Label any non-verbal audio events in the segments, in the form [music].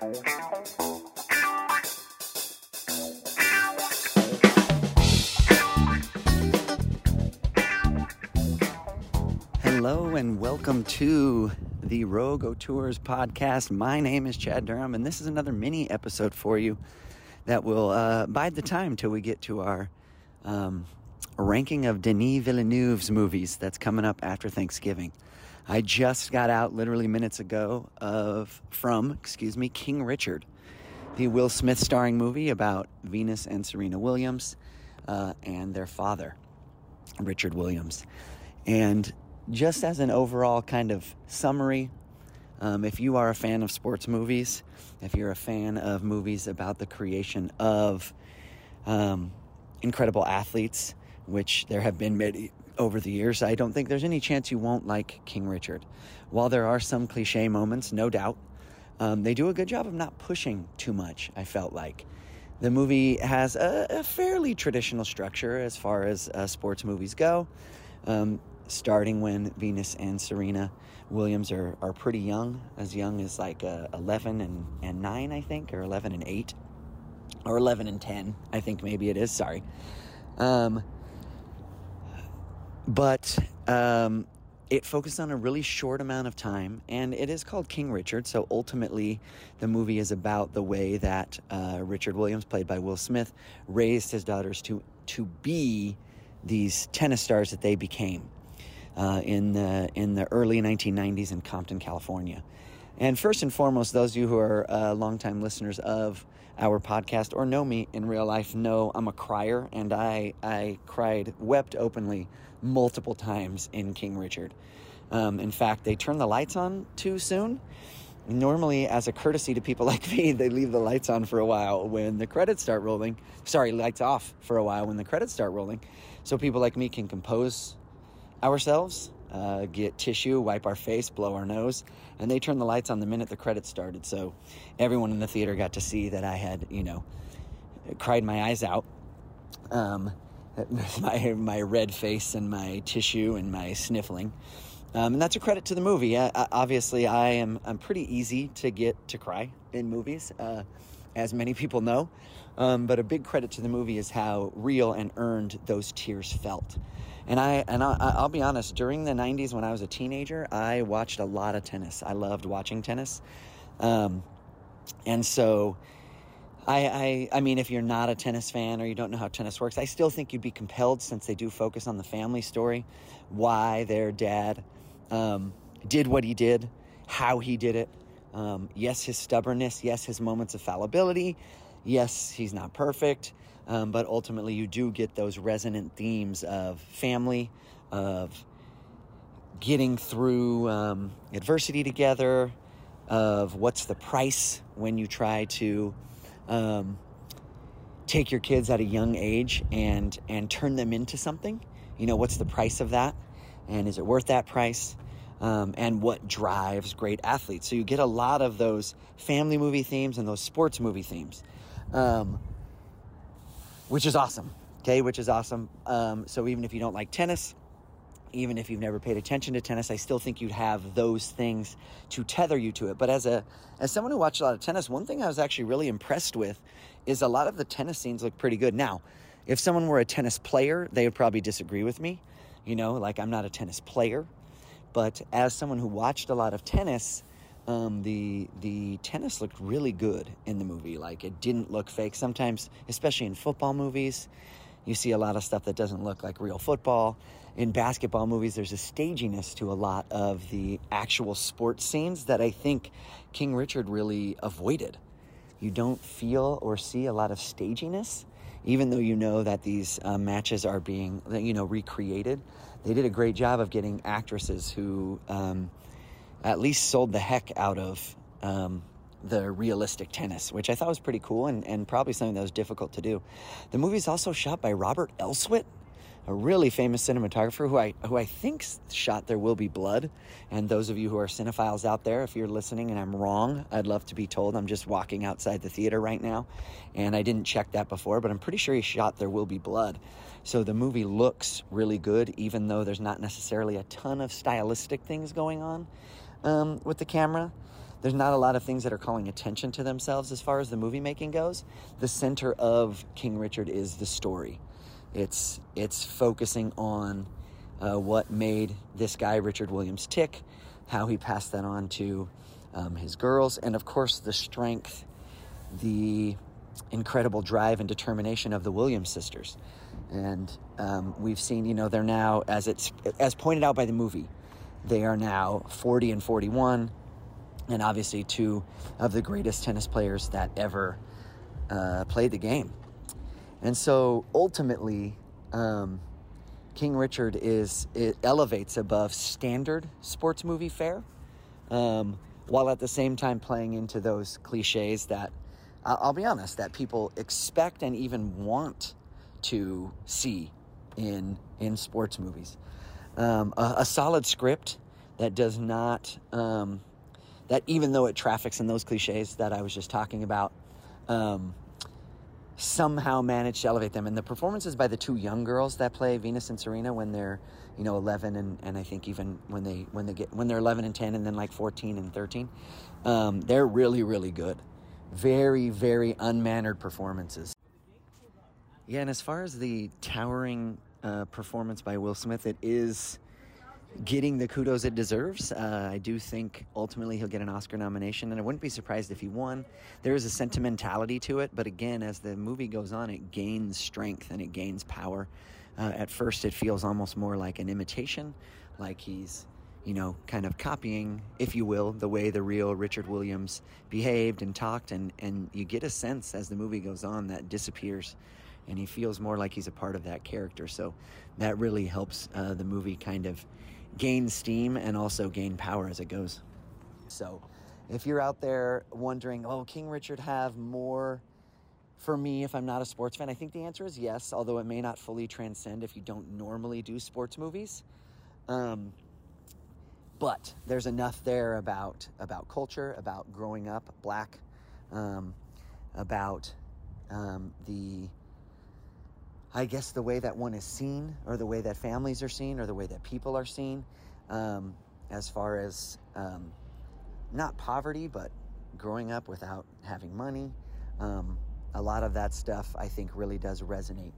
Hello and welcome to the Rogue Tours podcast. My name is Chad Durham, and this is another mini episode for you that will uh, bide the time till we get to our um, ranking of Denis Villeneuve's movies that's coming up after Thanksgiving. I just got out literally minutes ago of from, excuse me, King Richard, the Will Smith starring movie about Venus and Serena Williams uh, and their father, Richard Williams. And just as an overall kind of summary, um, if you are a fan of sports movies, if you're a fan of movies about the creation of um, incredible athletes, which there have been many over the years, I don't think there's any chance you won't like King Richard. While there are some cliche moments, no doubt, um, they do a good job of not pushing too much, I felt like. The movie has a, a fairly traditional structure as far as uh, sports movies go. Um, starting when Venus and Serena Williams are, are pretty young, as young as like uh, 11 and, and 9, I think, or 11 and 8, or 11 and 10, I think maybe it is, sorry. Um, but um, it focused on a really short amount of time, and it is called King Richard. So ultimately, the movie is about the way that uh, Richard Williams, played by Will Smith, raised his daughters to to be these tennis stars that they became uh, in the in the early 1990s in Compton, California. And first and foremost, those of you who are uh, longtime listeners of our podcast or know me in real life know I'm a crier, and I I cried, wept openly multiple times in King Richard. Um, in fact, they turned the lights on too soon. Normally, as a courtesy to people [laughs] like me, they leave the lights on for a while when the credits start rolling. Sorry, lights off for a while when the credits start rolling, so people like me can compose ourselves, uh, get tissue, wipe our face, blow our nose, and they turned the lights on the minute the credits started. So everyone in the theater got to see that I had, you know, cried my eyes out. Um, [laughs] my my red face and my tissue and my sniffling. Um, and that's a credit to the movie. Uh, obviously, I am I'm pretty easy to get to cry in movies, uh, as many people know. Um, but a big credit to the movie is how real and earned those tears felt. And I and I, I'll be honest. During the '90s, when I was a teenager, I watched a lot of tennis. I loved watching tennis, um, and so I, I, I mean, if you're not a tennis fan or you don't know how tennis works, I still think you'd be compelled since they do focus on the family story, why their dad um, did what he did, how he did it. Um, yes, his stubbornness. Yes, his moments of fallibility. Yes, he's not perfect. Um, but ultimately, you do get those resonant themes of family, of getting through um, adversity together, of what's the price when you try to um, take your kids at a young age and and turn them into something. You know, what's the price of that, and is it worth that price? Um, and what drives great athletes. So you get a lot of those family movie themes and those sports movie themes. Um, which is awesome. Okay, which is awesome. Um, so even if you don't like tennis, even if you've never paid attention to tennis, I still think you'd have those things to tether you to it. But as a as someone who watched a lot of tennis, one thing I was actually really impressed with is a lot of the tennis scenes look pretty good. Now, if someone were a tennis player, they would probably disagree with me. You know, like I'm not a tennis player, but as someone who watched a lot of tennis, um, the the tennis looked really good in the movie. Like it didn't look fake. Sometimes, especially in football movies, you see a lot of stuff that doesn't look like real football. In basketball movies, there's a staginess to a lot of the actual sports scenes that I think King Richard really avoided. You don't feel or see a lot of staginess, even though you know that these uh, matches are being, you know, recreated. They did a great job of getting actresses who um, at least sold the heck out of um, the realistic tennis, which I thought was pretty cool and, and probably something that was difficult to do. The movie is also shot by Robert Elswit, a really famous cinematographer who I who I think shot There Will Be Blood. And those of you who are cinephiles out there, if you're listening and I'm wrong, I'd love to be told. I'm just walking outside the theater right now, and I didn't check that before, but I'm pretty sure he shot There Will Be Blood. So the movie looks really good, even though there's not necessarily a ton of stylistic things going on um, with the camera. there's not a lot of things that are calling attention to themselves as far as the movie making goes. The center of King Richard is the story. It's it's focusing on uh, what made this guy Richard Williams tick, how he passed that on to um, his girls, and of course the strength, the incredible drive and determination of the Williams sisters. And um, we've seen, you know, they're now, as it's as pointed out by the movie, they are now 40 and 41, and obviously two of the greatest tennis players that ever uh, played the game. And so ultimately, um, King Richard is it elevates above standard sports movie fare, um, while at the same time playing into those cliches that I'll be honest that people expect and even want to see in in sports movies. Um, a, a, solid script that does not um, that even though it traffics in those cliches that I was just talking about, um, somehow managed to elevate them. And the performances by the two young girls that play Venus and Serena when they're, you know, 11 and, and I think even when they when they get when they're 11 and 10 and then like 14 and 13, um, they're really really good. Very very unmannered performances. Yeah, and as far as the towering uh, performance by Will Smith, it is getting the kudos it deserves. Uh, I do think ultimately he'll get an Oscar nomination, and I wouldn't be surprised if he won. There is a sentimentality to it, but again, as the movie goes on, it gains strength and it gains power. Uh, at first, it feels almost more like an imitation, like he's, you know, kind of copying, if you will, the way the real Richard Williams behaved and talked, and, and you get a sense as the movie goes on that disappears. And he feels more like he's a part of that character. So that really helps uh, the movie kind of gain steam and also gain power as it goes. So, if you're out there wondering, oh, King Richard have more for me if I'm not a sports fan? I think the answer is yes, although it may not fully transcend if you don't normally do sports movies. Um, but there's enough there about about culture, about growing up black, um, about um, the I guess the way that one is seen, or the way that families are seen, or the way that people are seen, um, as far as um, not poverty, but growing up without having money. Um, a lot of that stuff I think really does resonate,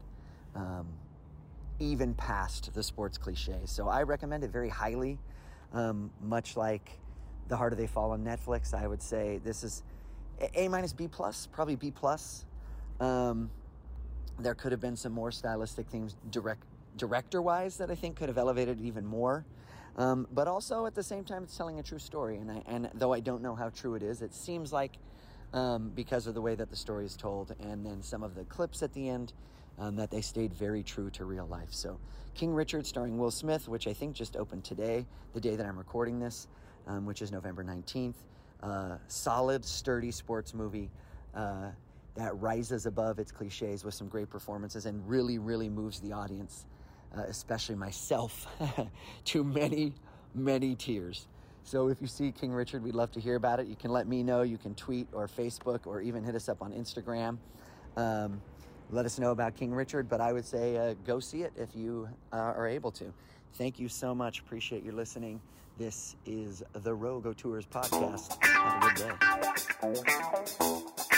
um, even past the sports cliches. So I recommend it very highly. Um, much like The Harder They Fall on Netflix, I would say this is A minus B plus, probably B plus. Um, there could have been some more stylistic things direct director wise that I think could have elevated it even more. Um, but also at the same time, it's telling a true story. And, I, and though I don't know how true it is, it seems like um, because of the way that the story is told and then some of the clips at the end, um, that they stayed very true to real life. So, King Richard, starring Will Smith, which I think just opened today, the day that I'm recording this, um, which is November 19th. Uh, solid, sturdy sports movie. Uh, that rises above its cliches with some great performances and really, really moves the audience, uh, especially myself, [laughs] to many, many tears. So if you see King Richard, we'd love to hear about it. You can let me know. You can tweet or Facebook or even hit us up on Instagram. Um, let us know about King Richard, but I would say uh, go see it if you uh, are able to. Thank you so much. Appreciate you listening. This is the Rogo Tours podcast. Have a good day.